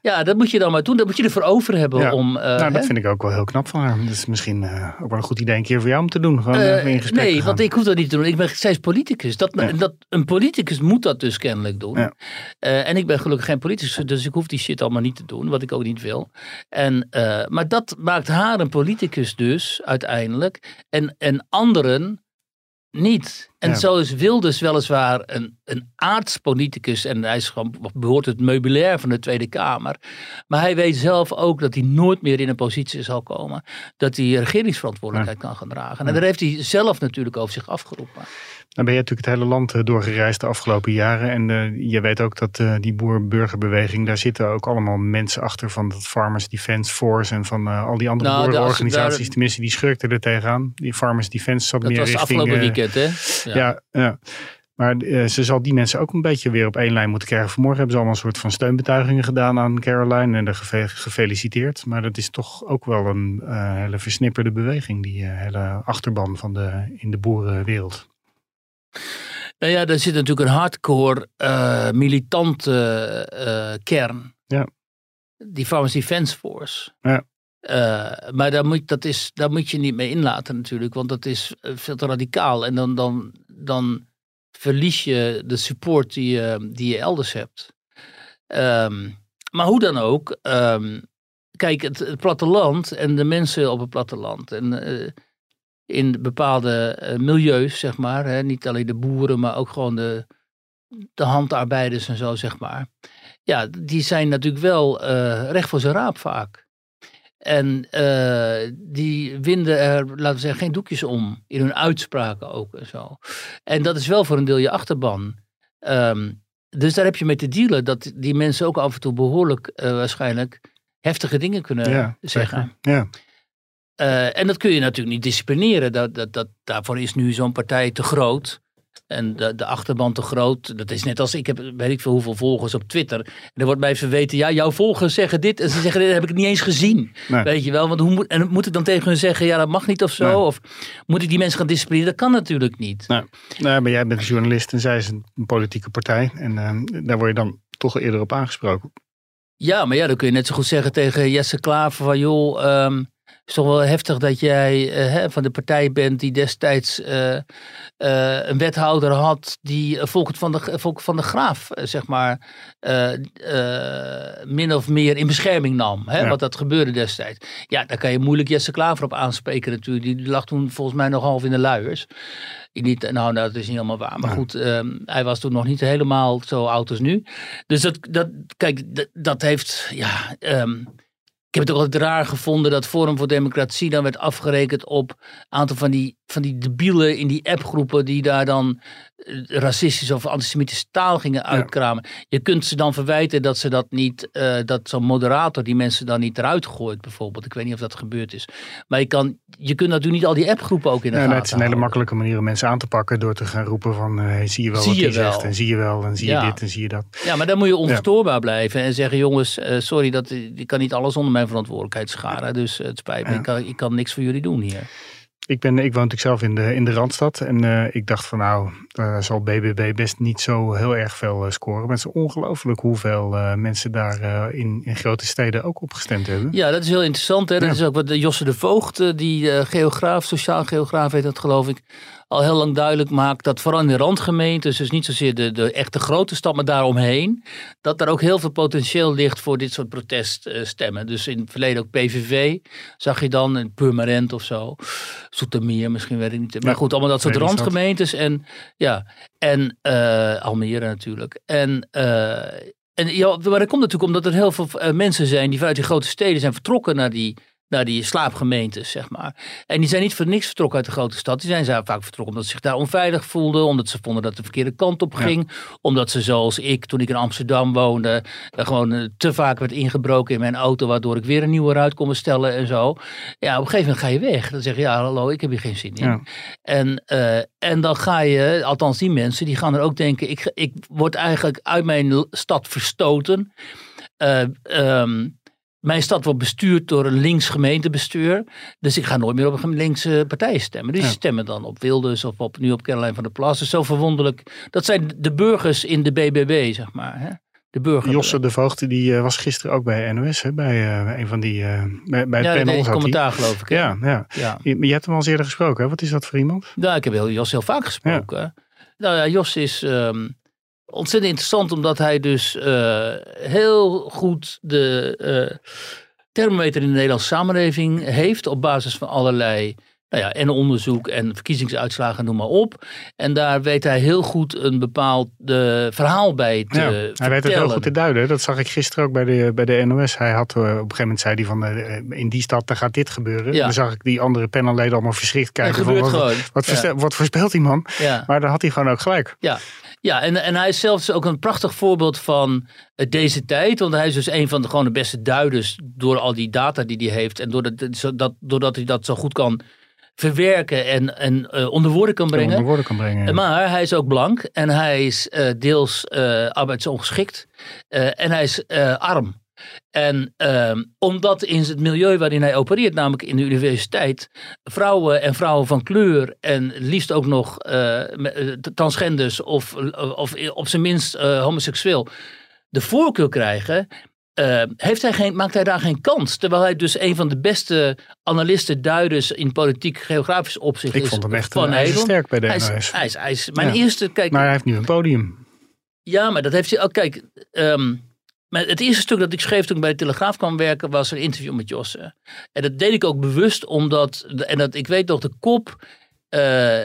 ja, dat moet je dan maar doen. Dat moet je ervoor over hebben Ja. om... eh, nou, hè. dat vind ik ook wel heel knap van haar. Dat is misschien eh, ook wel een goed idee een keer voor jou om te doen. Gewoon even in gesprek te nee, want ik hoef dat niet te doen. Ik ben steeds politicus. Dat, Ja. dat, een politicus moet dat dus kennelijk doen. En ik ben gelukkig geen politicus, dus ik hoef die shit allemaal niet te doen, wat ik ook niet wil. En, maar dat maakt haar een politicus dus uiteindelijk. En, en anderen niet. En Ja. zo is Wilders weliswaar een, een aartspoliticus en hij is gewoon, behoort het meubilair van de Tweede Kamer. Maar hij weet zelf ook dat hij nooit meer in een positie zal komen dat hij regeringsverantwoordelijkheid kan gaan dragen. En daar heeft hij zelf natuurlijk over zich afgeroepen. Dan ben je natuurlijk het hele land eh, doorgereisd de afgelopen jaren. En eh, je weet ook dat eh, die boer-burgerbeweging, daar zitten ook allemaal mensen achter van het Farmers Defence Force en van al die andere Nou, boerenorganisaties. daar- Tenminste, die schurkten er tegenaan. Die Farmers Defence zat Dat meer was richting... afgelopen eh, weekend, hè? Ja, ja. Maar ze zal die mensen ook een beetje weer op één lijn moeten krijgen. Vanmorgen hebben ze allemaal een soort van steunbetuigingen gedaan aan Caroline. En gefeliciteerd. Maar dat is toch ook wel een hele versnipperde beweging. Die hele achterban van de, in de boerenwereld. Nou ja, daar zit natuurlijk een hardcore eh, militante eh, kern. Ja. Die Farmers Defence Force. Ja. Eh, maar daar moet, dat is, daar moet je niet mee inlaten natuurlijk, want dat is veel te radicaal. En dan, dan, dan verlies je de support die je, die je elders hebt. Ehm, maar hoe dan ook, ehm, kijk, het, het platteland en de mensen op het platteland en in bepaalde eh, milieus, zeg maar, hè, niet alleen de boeren, maar ook gewoon de, de handarbeiders en zo, zeg maar. Ja, die zijn natuurlijk wel eh, recht voor zijn raap vaak. En eh, die winden er, laten we zeggen, geen doekjes om. In hun uitspraken ook en zo. En dat is wel voor een deel je achterban. Ehm, dus daar heb je mee te dealen dat die mensen ook af en toe behoorlijk eh, waarschijnlijk heftige dingen kunnen ja, zeggen. zeker. Ja. Eh, en dat kun je natuurlijk niet disciplineren. Dat, dat, dat, daarvoor is nu zo'n partij te groot. En de, de achterban te groot. Dat is net als ik heb weet ik veel hoeveel volgers op Twitter. En er wordt mij verweten, ja, jouw volgers zeggen dit. En ze zeggen, dit heb ik niet eens gezien. Nee. Weet je wel? Want hoe moet, en moet ik dan tegen hun zeggen, ja, dat mag niet of zo? Nee. Of moet ik die mensen gaan disciplineren? Dat kan natuurlijk niet. Nou, nou, maar jij bent een journalist en zij is een, een politieke partij. En eh, daar word je dan toch eerder op aangesproken. Ja, maar ja, dan kun je net zo goed zeggen tegen Jesse Klaver van joh, ehm, is toch wel heftig dat jij eh, hè, van de partij bent die destijds eh, eh, een wethouder had die Volkert van de, Volkert van de Graaf, zeg maar, min of meer in bescherming nam. Hè, Ja. Wat dat gebeurde destijds. Ja, daar kan je moeilijk Jesse Klaver op aanspreken natuurlijk. Die, lag toen volgens mij nog half in de luiers. Niet, nou, dat is niet helemaal waar. Maar Ja. goed, ehm, hij was toen nog niet helemaal zo oud als nu. Dus dat, dat kijk, dat, dat heeft, ja, ehm, heb het ook altijd raar gevonden dat Forum voor Democratie dan werd afgerekend op een aantal van die, van die debielen in die appgroepen die daar dan eh, racistische of antisemitische taal gingen uitkramen. Je kunt ze dan verwijten dat ze dat niet, eh, dat zo'n moderator die mensen dan niet eruit gooit bijvoorbeeld. Ik weet niet of dat gebeurd is. Maar je, kan, je kunt natuurlijk niet al die appgroepen ook in de Ja, gaten het is een hele houden. makkelijke manier om mensen aan te pakken door te gaan roepen van eh, zie je wel Zie wat je zegt en zie je wel en zie Ja. je dit en zie je dat. Ja, maar dan moet je onverstoorbaar blijven en zeggen: jongens, sorry, dat, ik kan niet alles onder mijn verantwoordelijkheid scharen. Dus het spijt me, ik, kan, ik kan niks voor jullie doen hier. Ik, ben, ik woon natuurlijk zelf in de, in de Randstad en eh, ik dacht van nou, daar zal BBB best niet zo heel erg veel eh, scoren. Maar het is ongelooflijk hoeveel mensen daar in, in grote steden ook op gestemd hebben. Ja, dat is heel interessant. Hè? Dat Ja. is ook wat de Josse de Voogd, die geograaf, sociaal geograaf heet dat geloof ik, al heel lang duidelijk maakt dat vooral in de randgemeentes, dus niet zozeer de, de echte grote stad, maar daaromheen, dat daar ook heel veel potentieel ligt voor dit soort proteststemmen. Dus in het verleden ook PVV, zag je dan, in Purmerend of zo, Zoetermeer misschien, weet ik niet. Maar goed, allemaal dat soort randgemeentes en ja, en eh, Almere natuurlijk. En En ja, maar dat komt natuurlijk omdat er heel veel eh, mensen zijn die vanuit die grote steden zijn vertrokken naar die naar die slaapgemeentes, zeg maar. En die zijn niet voor niks vertrokken uit de grote stad. Die zijn ze vaak vertrokken omdat ze zich daar onveilig voelden. Omdat ze vonden dat het de verkeerde kant op ging. Omdat ze zoals ik, toen ik in Amsterdam woonde, gewoon eh, te vaak werd ingebroken in mijn auto. Waardoor ik weer een nieuwe ruit kon bestellen en zo. Ja, op een gegeven moment ga je weg. Dan zeg je, ja hallo, ik heb hier geen zin in. Ja. En, eh, en dan ga je, althans die mensen, die gaan er ook denken, ik, ik word eigenlijk uit mijn stad verstoten. Ehm, mijn stad wordt bestuurd door een links gemeentebestuur. Dus ik ga nooit meer op een linkse partij stemmen. Dus die Ja. stemmen dan op Wilders of op, nu op Caroline van der Plas. Zo verwonderlijk. Dat zijn de burgers in de BBB, zeg maar. Hè? De burgers. Josse de Voogd die eh, was gisteren ook bij NOS, hè, bij eh, een van die, eh, bij, bij ja, het panel. hij. commentaar geloof ik. hè? Ja, ja. ja. Je, hebt hem al eens eerder gesproken. Hè? Wat is dat voor iemand? Ja, ik heb heel, Jos heel vaak gesproken. Nou ja, Jos is ehm, ontzettend interessant omdat hij dus eh, heel goed de eh, thermometer in de Nederlandse samenleving heeft op basis van allerlei nou ja, en onderzoek en verkiezingsuitslagen, noem maar op. En daar weet hij heel goed een bepaald eh, verhaal bij te Ja, hij weet het heel vertellen. goed te duiden. Dat zag ik gisteren ook bij de, bij de NOS. Hij had, op een gegeven moment zei hij van in die stad daar gaat dit gebeuren. Ja. Dan zag ik die andere panelleden allemaal verschrikt kijken. van, gebeurt wat, gewoon. Wat, Ja. wat voorspelt die man? Ja. Maar daar had hij gewoon ook gelijk. Ja, ja en, en hij is zelfs ook een prachtig voorbeeld van eh, deze tijd. Want hij is dus een van de, gewoon de beste duiders door al die data die hij heeft. En doordat, zo- dat, doordat hij dat zo goed kan verwerken en, en eh, onder woorden kan brengen. Onder woorden kan brengen. ja. Maar hij is ook blank en hij is eh, deels eh, arbeidsongeschikt eh, en hij is eh, arm. En ehm, omdat in het milieu waarin hij opereert, namelijk in de universiteit, vrouwen en vrouwen van kleur en liefst ook nog eh, eh, transgenders of, of op zijn minst eh, homoseksueel de voorkeur krijgen, eh, heeft hij geen, maakt hij daar geen kans. Terwijl hij dus een van de beste analisten, duiders in politiek geografisch opzicht ik is vond hem echt van hij is sterk bij de Hij is, hij, is, hij is mijn Ja. eerste, kijk, Maar hij heeft nu een podium. ja, maar dat heeft hij ook. Kijk, ehm, het eerste stuk dat ik schreef toen ik bij de Telegraaf kwam werken was een interview met Josse. En dat deed ik ook bewust omdat, en dat ik weet nog de kop, eh,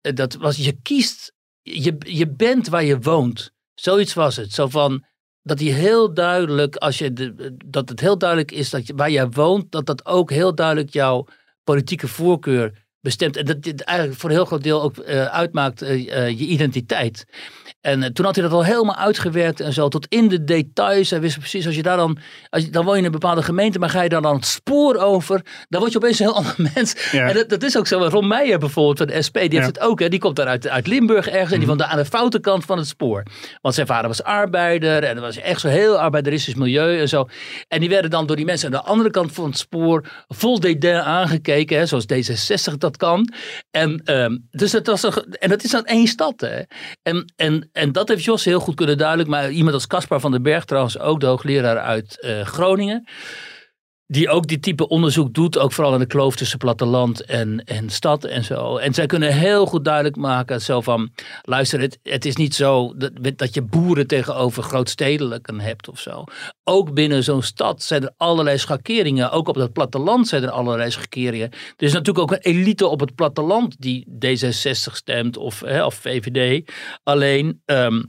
dat was je kiest, je, je bent waar je woont. Zoiets was het. Zo van, dat hij heel duidelijk, als je de, dat het heel duidelijk is dat je, waar jij woont, dat dat ook heel duidelijk jouw politieke voorkeur bestemt. En dat dit eigenlijk voor een heel groot deel ook eh, uitmaakt eh, je identiteit. En eh, toen had hij dat al helemaal uitgewerkt en zo, tot in de details. Hij wist precies, als je daar dan, als je, dan woon je in een bepaalde gemeente, maar ga je daar dan het spoor over, dan word je opeens een heel ander mens. Ja. En dat, dat is ook zo. Ron Meijer bijvoorbeeld van de SP, die heeft Ja. Mhm. het ook. Hè, die komt daar uit, uit Limburg ergens en die woont daar aan de foute kant van het spoor. Want zijn vader was arbeider en dat was echt zo'n heel arbeideristisch milieu en zo. En die werden dan door die mensen aan de andere kant van het spoor vol dédain aangekeken, hè, zoals D66 dat kan. En, ehm, dus dat was een, en dat is dan één stad. Hè. En, en, en dat heeft Jos heel goed kunnen duidelijk. Maar iemand als Caspar van den Berg trouwens ook, de hoogleraar uit eh, Groningen. Die ook dit type onderzoek doet, ook vooral in de kloof tussen platteland en, en stad en zo. En zij kunnen heel goed duidelijk maken, zo van, luister, het, het is niet zo dat, dat je boeren tegenover grootstedelijken hebt of zo. Ook binnen zo'n stad zijn er allerlei schakeringen. Ook op het platteland zijn er allerlei schakeringen. Er is natuurlijk ook een elite op het platteland die D66 stemt of, hè, of VVD. Alleen, ehm,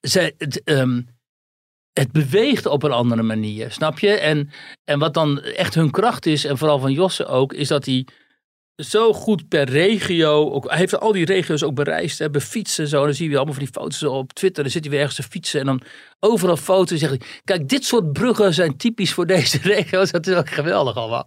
zij, het, ehm, het beweegt op een andere manier, snap je? En, en wat dan echt hun kracht is, en vooral van Josse ook, is dat hij zo goed per regio, ook, hij heeft al die regio's ook bereisd, hè, befietsen en zo. Dan zie je allemaal van die foto's op Twitter, dan zit hij weer ergens te fietsen en dan overal foto's. Zegt hij, kijk, dit soort bruggen zijn typisch voor deze regio's. Dat is ook geweldig allemaal.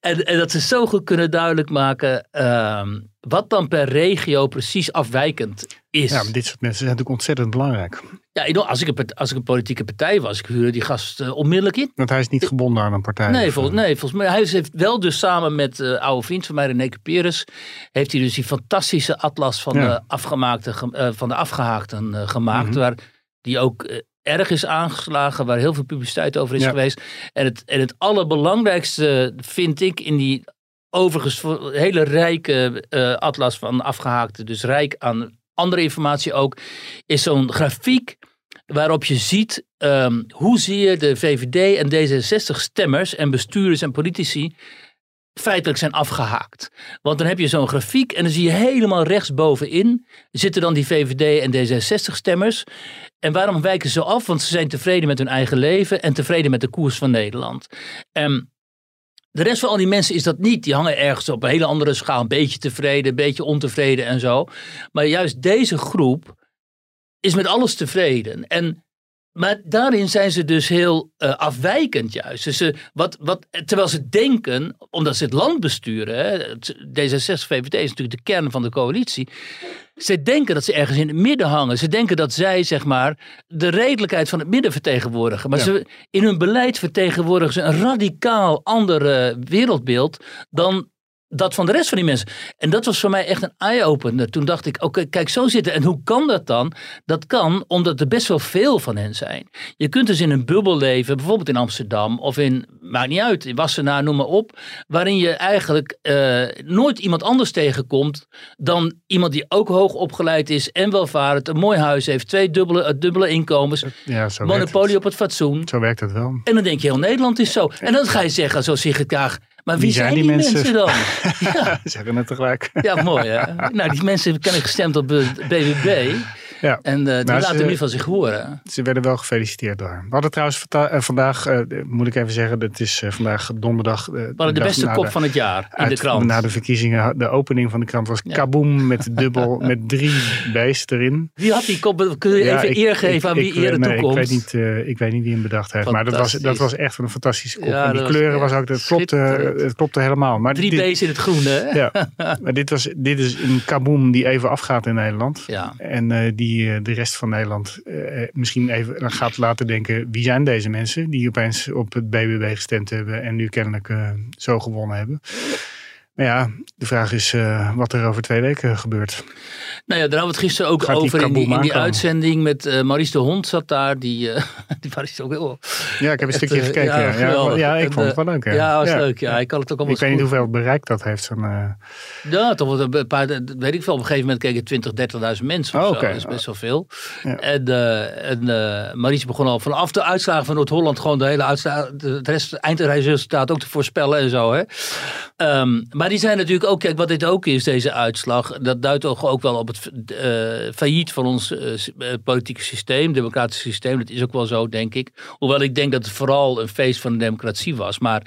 En, en dat ze zo goed kunnen duidelijk maken ehm, wat dan per regio precies afwijkend is. Ja, maar dit soort mensen zijn natuurlijk ontzettend belangrijk. Ja, ik bedoel, als ik, een, als ik een politieke partij was, ik huurde die gast eh, onmiddellijk in. Want hij is niet gebonden aan een partij. Nee, Of, volgens, nee, volgens mij. Hij heeft wel dus samen met eh oude vriend van mij, René Peres, heeft hij dus die fantastische atlas van, Ja. de, afgemaakte, ge- eh, van de afgehaakten eh, gemaakt. Mhm. Waar die ook eh, erg is aangeslagen, waar heel veel publiciteit over is Ja. geweest. En het, en het allerbelangrijkste vind ik in die overigens hele rijke eh, atlas van afgehaakte, dus rijk aan andere informatie ook, is zo'n grafiek waarop je ziet ehm, hoezeer de VVD en D66-stemmers en bestuurders en politici feitelijk zijn afgehaakt. Want dan heb je zo'n grafiek en dan zie je helemaal rechtsbovenin zitten dan die VVD en D66-stemmers. En waarom wijken ze af? Want ze zijn tevreden met hun eigen leven en tevreden met de koers van Nederland. De rest van al die mensen is dat niet. Die hangen ergens op een hele andere schaal. Een beetje tevreden, een beetje ontevreden en zo. Maar juist deze groep is met alles tevreden. En, maar daarin zijn ze dus heel uh, afwijkend juist. Dus ze, wat, wat, terwijl ze denken, omdat ze het land besturen. Hè, D66, VVD is natuurlijk de kern van de coalitie. Ze denken dat ze ergens in het midden hangen. Ze denken dat zij, zeg maar, de redelijkheid van het midden vertegenwoordigen. Maar ze, in hun beleid vertegenwoordigen ze een radicaal ander wereldbeeld dan dat van de rest van die mensen. En dat was voor mij echt een eye-opener. Toen dacht ik, oké, kijk, zo zitten. En hoe kan dat dan? Dat kan omdat er best wel veel van hen zijn. Je kunt dus in een bubbel leven, bijvoorbeeld in Amsterdam of in, maakt niet uit, in Wassenaar, noem maar op. Waarin je eigenlijk uh, nooit iemand anders tegenkomt dan iemand die ook hoog opgeleid is en welvarend, een mooi huis heeft, twee dubbele, uh, dubbele inkomens, ja, zo monopolie op het fatsoen. Zo werkt het wel. En dan denk je, heel Nederland is zo. En dan ga je zeggen, zoals Sigrid Kaag, maar wie, zijn, die, mensen, dan? ja. Zeggen het tegelijk. ja, mooi hè. Nou, die mensen hebben gestemd op BBB. Ja. En uh, die nou, laten nu van zich horen. Ze werden wel gefeliciteerd door. We hadden trouwens uh, vandaag, uh, moet ik even zeggen, het is vandaag donderdag. We hadden de beste kop van het jaar in de krant. Na de verkiezingen, de opening van de krant was ja. kaboom met dubbel, met drie B's erin. Wie had die kop? Kun je even ik, eer geven aan wie eerder nee, toekomt? Ik weet, niet, ik weet niet wie hem bedacht heeft. Maar dat was, dat was echt een fantastische kop. en die kleuren was ook, het klopte, het klopte helemaal. Maar drie dit, B's in het groen hè? Ja, maar dit, was, dit is een kaboom die even afgaat in Nederland. Ja. En die die eh, de rest van Nederland uh, misschien even gaat laten denken: wie zijn deze mensen die opeens op het BBB gestemd hebben en nu kennelijk zo gewonnen hebben? Ja, de vraag is uh, wat er over twee weken gebeurt. Nou ja, daar hadden we het gisteren ook over in die, in die uitzending met uh, Maurice de Hond zat daar. Die, uh, die Maurice ook heel... Ja, ik heb een stukje gekeken. Ja, ja, ja, ik vond het wel leuk. Ja, was leuk. Ja, ik kan het ook allemaal Ik weet niet hoeveel bereik dat heeft. Zo'n, Ja, toch een paar, weet ik veel. Op een gegeven moment keken 20, 30.000 mensen of oh, okay. Dat is best wel veel. En, en Maurice begon al vanaf de uitslagen van Noord-Holland gewoon de hele uitslagen, het rest, eindresultaat ook te voorspellen en zo. Hè. Um, maar die zijn natuurlijk ook, kijk wat dit ook is, deze uitslag, dat duidt toch ook wel op het uh, failliet van ons uh, politieke systeem, democratisch systeem. Dat is ook wel zo, denk ik. Hoewel ik denk dat het vooral een feest van de democratie was. Maar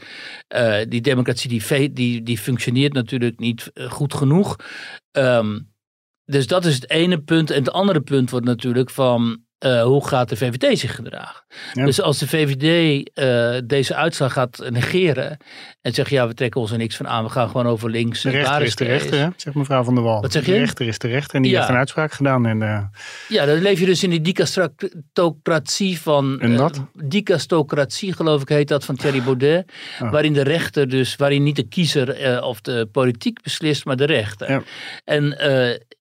die democratie die, die, die functioneert natuurlijk niet goed genoeg. Um, dus dat is het ene punt. En het andere punt wordt natuurlijk van uh, hoe gaat de VVD zich gedragen? Dus als de VVD uh, deze uitslag gaat negeren en zegt ja, we trekken ons er niks van aan, we gaan gewoon over links. De rechter is de rechter, hè? zegt mevrouw Van der Wal. Wat zeg je? De rechter is de rechter en die ja. heeft een uitspraak gedaan. En, uh... Ja, dan leef je dus in die dicastocratie van... En dat? dicastocratie geloof ik heet dat van Thierry Baudet. Oh. Waarin de rechter dus, waarin niet de kiezer of de politiek beslist, maar de rechter. Ja. En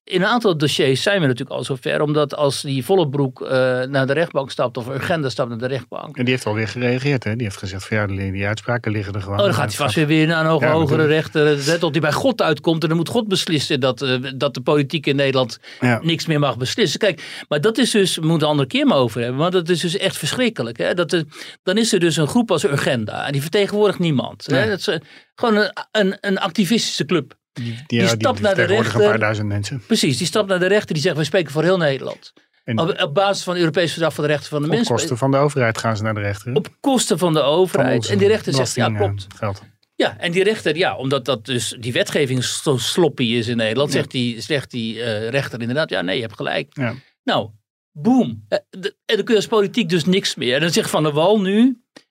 in een aantal dossiers zijn we natuurlijk al zover. Omdat als die volle broek uh, naar de rechtbank stapt of Urgenda stapt naar de rechtbank. En die heeft alweer gereageerd. Hè? Die heeft gezegd van ja, die uitspraken liggen er gewoon. Oh, dan gaat hij vast weer weer naar een hoge, ja, hogere rechter. Tot hij bij God uitkomt. En dan moet God beslissen dat, uh, dat de politiek in Nederland ja. niks meer mag beslissen. Kijk, maar dat is dus, we moeten een andere keer maar over hebben. Want dat is dus echt verschrikkelijk. Hè? Dat er, dan is er dus een groep als Urgenda. En die vertegenwoordigt niemand. Hè? Dat is uh, gewoon een, een, een activistische club. Die, die, die stapt die naar de rechter. een paar duizend mensen. Precies, die stapt naar de rechter. Die zegt, we spreken voor heel Nederland. En op, op, basis van het Europees Verdrag voor de Rechten van de Mens. Op kosten van de overheid gaan ze naar de rechter. Op kosten van de overheid. en die rechter zegt, ja klopt. Geld. Ja, en die rechter, ja, omdat dat dus die wetgeving zo sloppy is in Nederland, ja. zegt die, zegt die uh, rechter inderdaad, ja nee, je hebt gelijk. Ja. Nou, boom. En dan kun je als politiek dus niks meer. En dan zegt Van der Wal nu, eh,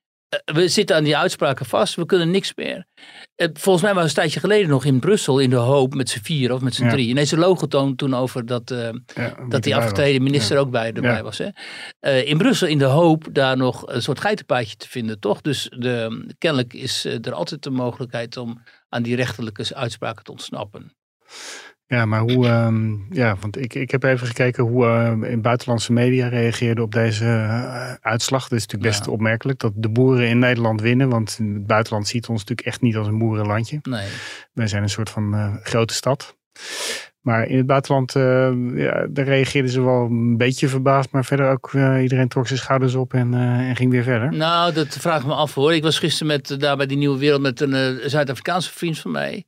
we zitten aan die uitspraken vast, we kunnen niks meer. Eh, volgens mij was het een tijdje geleden nog in Brussel in de hoop met z'n vier of met z'n ja. drie. En ze logo toon toen over dat, uh, ja, dat die afgetreden minister ja. ook bij erbij was. Hè? Uh, in Brussel in de hoop daar nog een soort geitenpaadje te vinden, toch? Dus de, kennelijk is er altijd de mogelijkheid om aan die rechterlijke uitspraken te ontsnappen. Ja, maar hoe, uh, ja, want ik, ik heb even gekeken hoe uh, in buitenlandse media reageerden op deze uh, uitslag. Dat is natuurlijk best ja. opmerkelijk dat de boeren in Nederland winnen, want het buitenland ziet ons natuurlijk echt niet als een boerenlandje. Nee. Wij zijn een soort van uh, grote stad. Maar in het buitenland, ja, daar reageerden ze wel een beetje verbaasd, maar verder ook iedereen trok zijn schouders op en, en, ging weer verder. Nou, dat vraag ik me af hoor. Ik was gisteren met, daar bij die Nieuwe Wereld met een Zuid-Afrikaanse vriend van mij,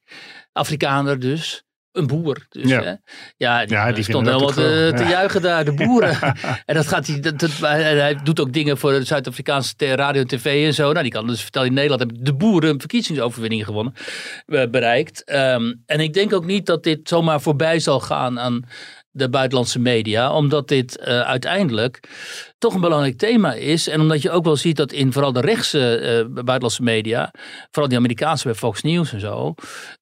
Afrikaner dus. Een boer. Dus, Ja. ja. ja, die, Ja, die stond dat helemaal toch te, wel, te ja. juichen daar, de boeren. en dat gaat hij, dat, dat- hij doet ook dingen voor de Zuid-Afrikaanse radio en tv en zo. Nou, die kan dus vertellen, in Nederland hebben de boeren een verkiezingsoverwinning gewonnen, eh, bereikt. Ehm, en ik denk ook niet dat dit zomaar voorbij zal gaan aan de buitenlandse media, omdat dit eh, uiteindelijk toch een belangrijk thema is. En omdat je ook wel ziet dat in vooral de rechtse eh, buitenlandse media, vooral die Amerikaanse bij Fox News en zo,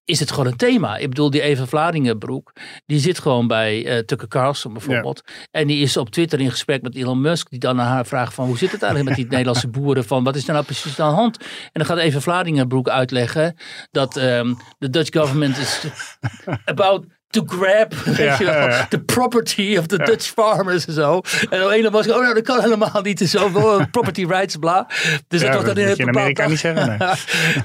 is het gewoon een thema. Ik bedoel, die Eva Vladingenbroek, die zit gewoon bij eh Tucker Carlson bijvoorbeeld. En die is op Twitter in gesprek met Elon Musk, die dan naar haar vraagt van hoe zit het eigenlijk met die Nederlandse boeren, van wat is er nou precies aan de hand? En dan gaat Eva Vladingenbroek uitleggen dat ehm, de Dutch government is about to grab weet je wel, ja, ja. the property of the Dutch farmers en zo. En dan een was, oh nou, dat kan helemaal niet zo, oh, property rights, bla. Dus dat wordt dan in een bepaald niet zeggen,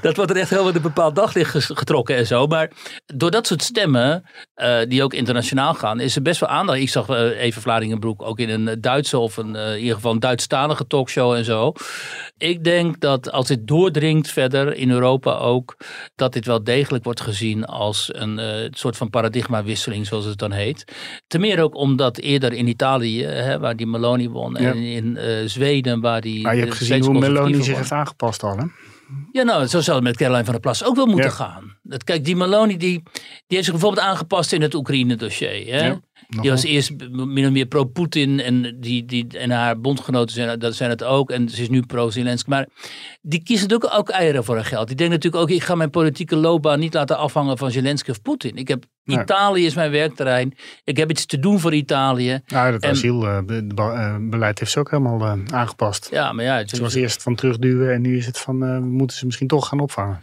dat wordt er echt helemaal in een bepaald daglicht getrokken en zo. Maar door dat soort stemmen, eh, die ook internationaal gaan, is er best wel aandacht. Ik zag eh, even Vladingenbroek ook in een Duitse of een, eh, in ieder geval een Duitsstalige talkshow en zo. Ik denk dat als dit doordringt verder in Europa ook, dat dit wel degelijk wordt gezien als een eh, soort van paradigmawisseling, zoals het dan heet. Ten meer ook omdat eerder in Italië, hè, waar die Meloni won, Ja. en in eh, Zweden, waar die. Maar je eh, hebt gezien steeds hoe Meloni zich heeft aangepast al, hè? Ja, nou, zo zou het met Caroline van der Plas ook wel moeten Ja. gaan. Dat, kijk, die Meloni die, die heeft zich bijvoorbeeld aangepast in het Oekraïne-dossier. Hè? Ja, die was eerst min of meer pro-Poetin en, die, die, en haar bondgenoten zijn, dat zijn het ook. En ze is nu pro-Zelensky. Maar die kiezen natuurlijk ook eieren voor hun geld. Die denken natuurlijk ook, ik ga mijn politieke loopbaan niet laten afhangen van Zelensky of Poetin. Ik heb, Nee. Italië is mijn werkterrein. Ik heb iets te doen voor Italië. Dat En- asielbeleid heeft ze ook helemaal eh, aangepast. Ja, maar ja, het- Het was eerst van terugduwen en nu is het van, eh, we moeten ze misschien toch gaan opvangen.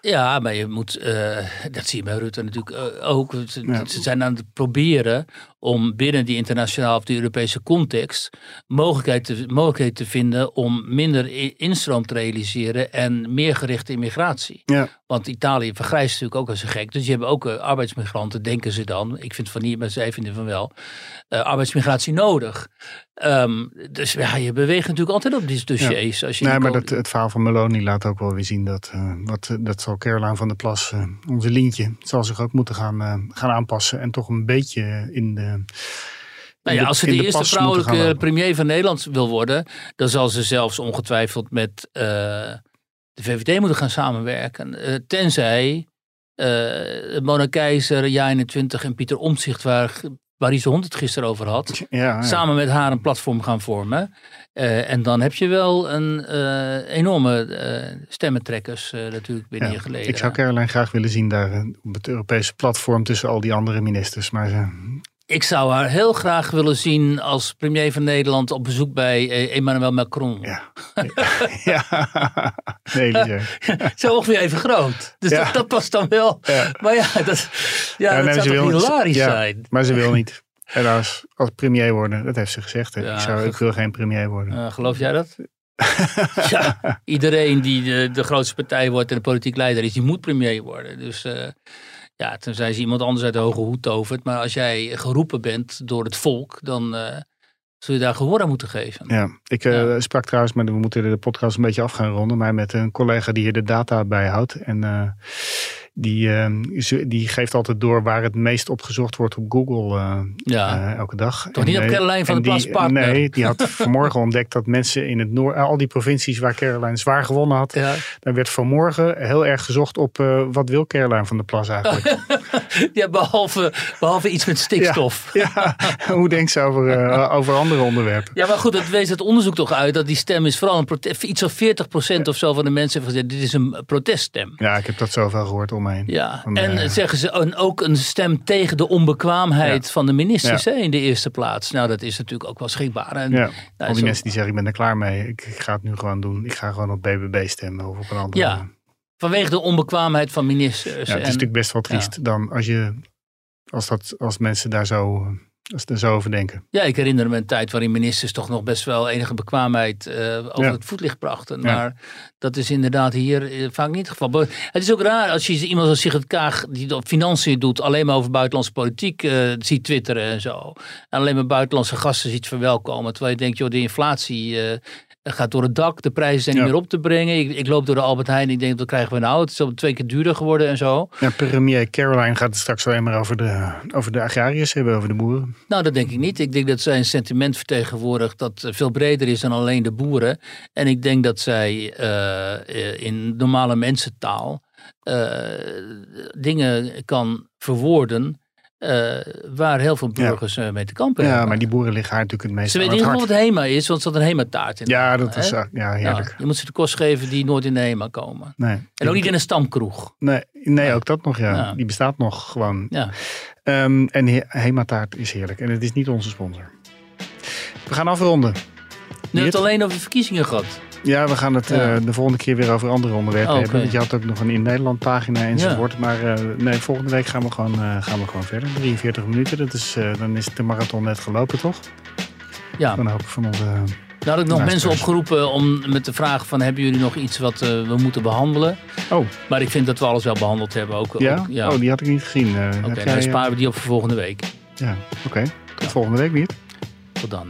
Ja, maar je moet, eh, dat zie je bij Rutte natuurlijk eh, ook. Ze, Ja. ze zijn aan het proberen om binnen die internationale of de Europese context mogelijkheid te, mogelijkheid te vinden om minder instroom te realiseren en meer gerichte immigratie. Ja. Want Italië vergrijst natuurlijk ook als een gek. Dus je hebt ook eh, arbeidsmigranten, denken ze dan. Ik vind van niet, maar zij vinden van wel. eh, arbeidsmigratie nodig. Ehm, dus ja, je beweegt natuurlijk altijd op die dossiers. Als je Nee, maar dat, het verhaal van Meloni laat ook wel weer zien dat, eh, wat, dat zal Caroline van der Plas, onze Lientje, zal zich ook moeten gaan, gaan aanpassen en toch een beetje in de. Nou in ja, als ze de, de eerste vrouwelijke premier van Nederland wil worden, dan zal ze zelfs ongetwijfeld met eh, de VVD moeten gaan samenwerken. Eh, tenzij eh Mona Keizer, Ja 21 en Pieter Omtzigt, waar Maries de Hond het gisteren over had, Ja, ja. samen met haar een platform gaan vormen. Eh, en dan heb je wel een eh, enorme eh stemmentrekkers eh, natuurlijk binnen Ja, je geleden. Ik zou Caroline graag willen zien daar eh, op het Europese platform tussen al die andere ministers. Maar ze, Ik zou haar heel graag willen zien als premier van Nederland op bezoek bij eh, Emmanuel Macron. ja. ja. Nee. Zo ongeveer even groot. Dus Ja. dat, dat past dan wel. Ja. Maar ja, dat, ja, dat nee, zou toch wil- hilarisch ja, zijn. Maar ze wil niet. Helaas, als premier worden, dat heeft ze gezegd. hè. Ik, zou, ik wil geen premier worden. Geloof jij dat? ja, iedereen die de, de grootste partij wordt en de politiek leider is, die moet premier worden. Dus eh, ja, tenzij ze iemand anders uit de hoge hoed tovert. Maar als jij geroepen bent door het volk, dan eh, zul je daar gehoor aan moeten geven. Ja, ik eh, Ja. sprak trouwens, maar we moeten de podcast een beetje af gaan ronden, maar met een collega die hier de data bijhoudt. En eh, die, eh, ze- die geeft altijd door waar het meest opgezocht wordt op Google eh, Ja. eh, elke dag. Toch niet op Caroline van der Plas partner? Nee, die had vanmorgen ontdekt dat mensen in het noord, al die provincies waar Caroline zwaar gewonnen had, Ja. daar werd vanmorgen heel erg gezocht op eh, wat wil Caroline van der Plas eigenlijk. ja, behalve, behalve iets met stikstof. ja, hoe denkt ze over, over andere onderwerpen? Ja, maar goed, het wees het onderzoek toch uit dat die stem is vooral een protest. Iets van 40% of zo van de mensen heeft gezegd: dit is een proteststem. Ja, ik heb dat zoveel gehoord om Ja, en eh, zeggen ze en ook een stem tegen de onbekwaamheid Ja. van de ministers Ja. hè, in de eerste plaats. Nou, dat is natuurlijk ook wel schikbaar. En, Ja, nou, al die mensen die zeggen ik ben er klaar mee. Ik, ik ga het nu gewoon doen. Ik ga gewoon op BBB stemmen of op een andere. Ja, vanwege de onbekwaamheid van ministers. Ja, het is en, natuurlijk best wel triest dan als je als dat als mensen daar zo Als ze er zo over denken. Ja, ik herinner me een tijd waarin ministers toch nog best wel enige bekwaamheid eh, over Ja. het voetlicht brachten. Ja. Maar dat is inderdaad hier eh, vaak niet het geval. Maar Het is ook raar als je iemand als Sigrid Kaag, die op financiën doet, alleen maar over buitenlandse politiek eh, ziet twitteren en zo. En alleen maar buitenlandse gasten ziet verwelkomen. Terwijl je denkt, joh, de inflatie gaat door het dak, de prijzen zijn Ja. niet meer op te brengen. Ik, ik loop door de Albert Heijn en ik denk, wat krijgen we nou? Het is al twee keer duurder geworden en zo. Ja, premier Caroline gaat het straks alleen maar over de, over de agrariërs hebben, over de boeren. Nou, dat denk ik niet. Ik denk dat zij een sentiment vertegenwoordigt dat eh, veel breder is dan alleen de boeren. En ik denk dat zij eh, eh, in normale mensentaal dingen kan verwoorden waar heel veel burgers mee te kampen Ja, hebben. maar die boeren liggen haar natuurlijk het meest Ze weten niet wat HEMA is, want ze had een HEMA-taart in. Ja, dat is ja, heerlijk. Ja, je moet ze de kost geven die nooit in de HEMA komen. Nee. En ook niet in een stamkroeg. Nee, nee, ook dat nog, ja. Ja. Die bestaat nog gewoon. Ja. Ehm, en he Hemataart is heerlijk. En het is niet onze sponsor. We gaan afronden. Nu het alleen over verkiezingen gehad. Ja, we gaan het Ja. eh, de volgende keer weer over andere onderwerpen Oh, hebben. Want je had ook nog een in Nederland pagina enzovoort. Maar eh, nee, volgende week gaan we, gewoon, eh, gaan we gewoon verder. 43 minuten, dat is, dan is de marathon net gelopen, toch? Ja. Dan hoop ik van onze... Nou had ik nog mensen opgeroepen om met de vraag van hebben jullie nog iets wat eh, we moeten behandelen? Oh. Maar ik vind dat we alles wel behandeld hebben. Ook, Ja? ook- ja. Oh, die had ik niet gezien. Eh, Oké, jij, dan eh, sparen we die op voor volgende week. Ja, oké. Tot volgende week weer. Tot dan.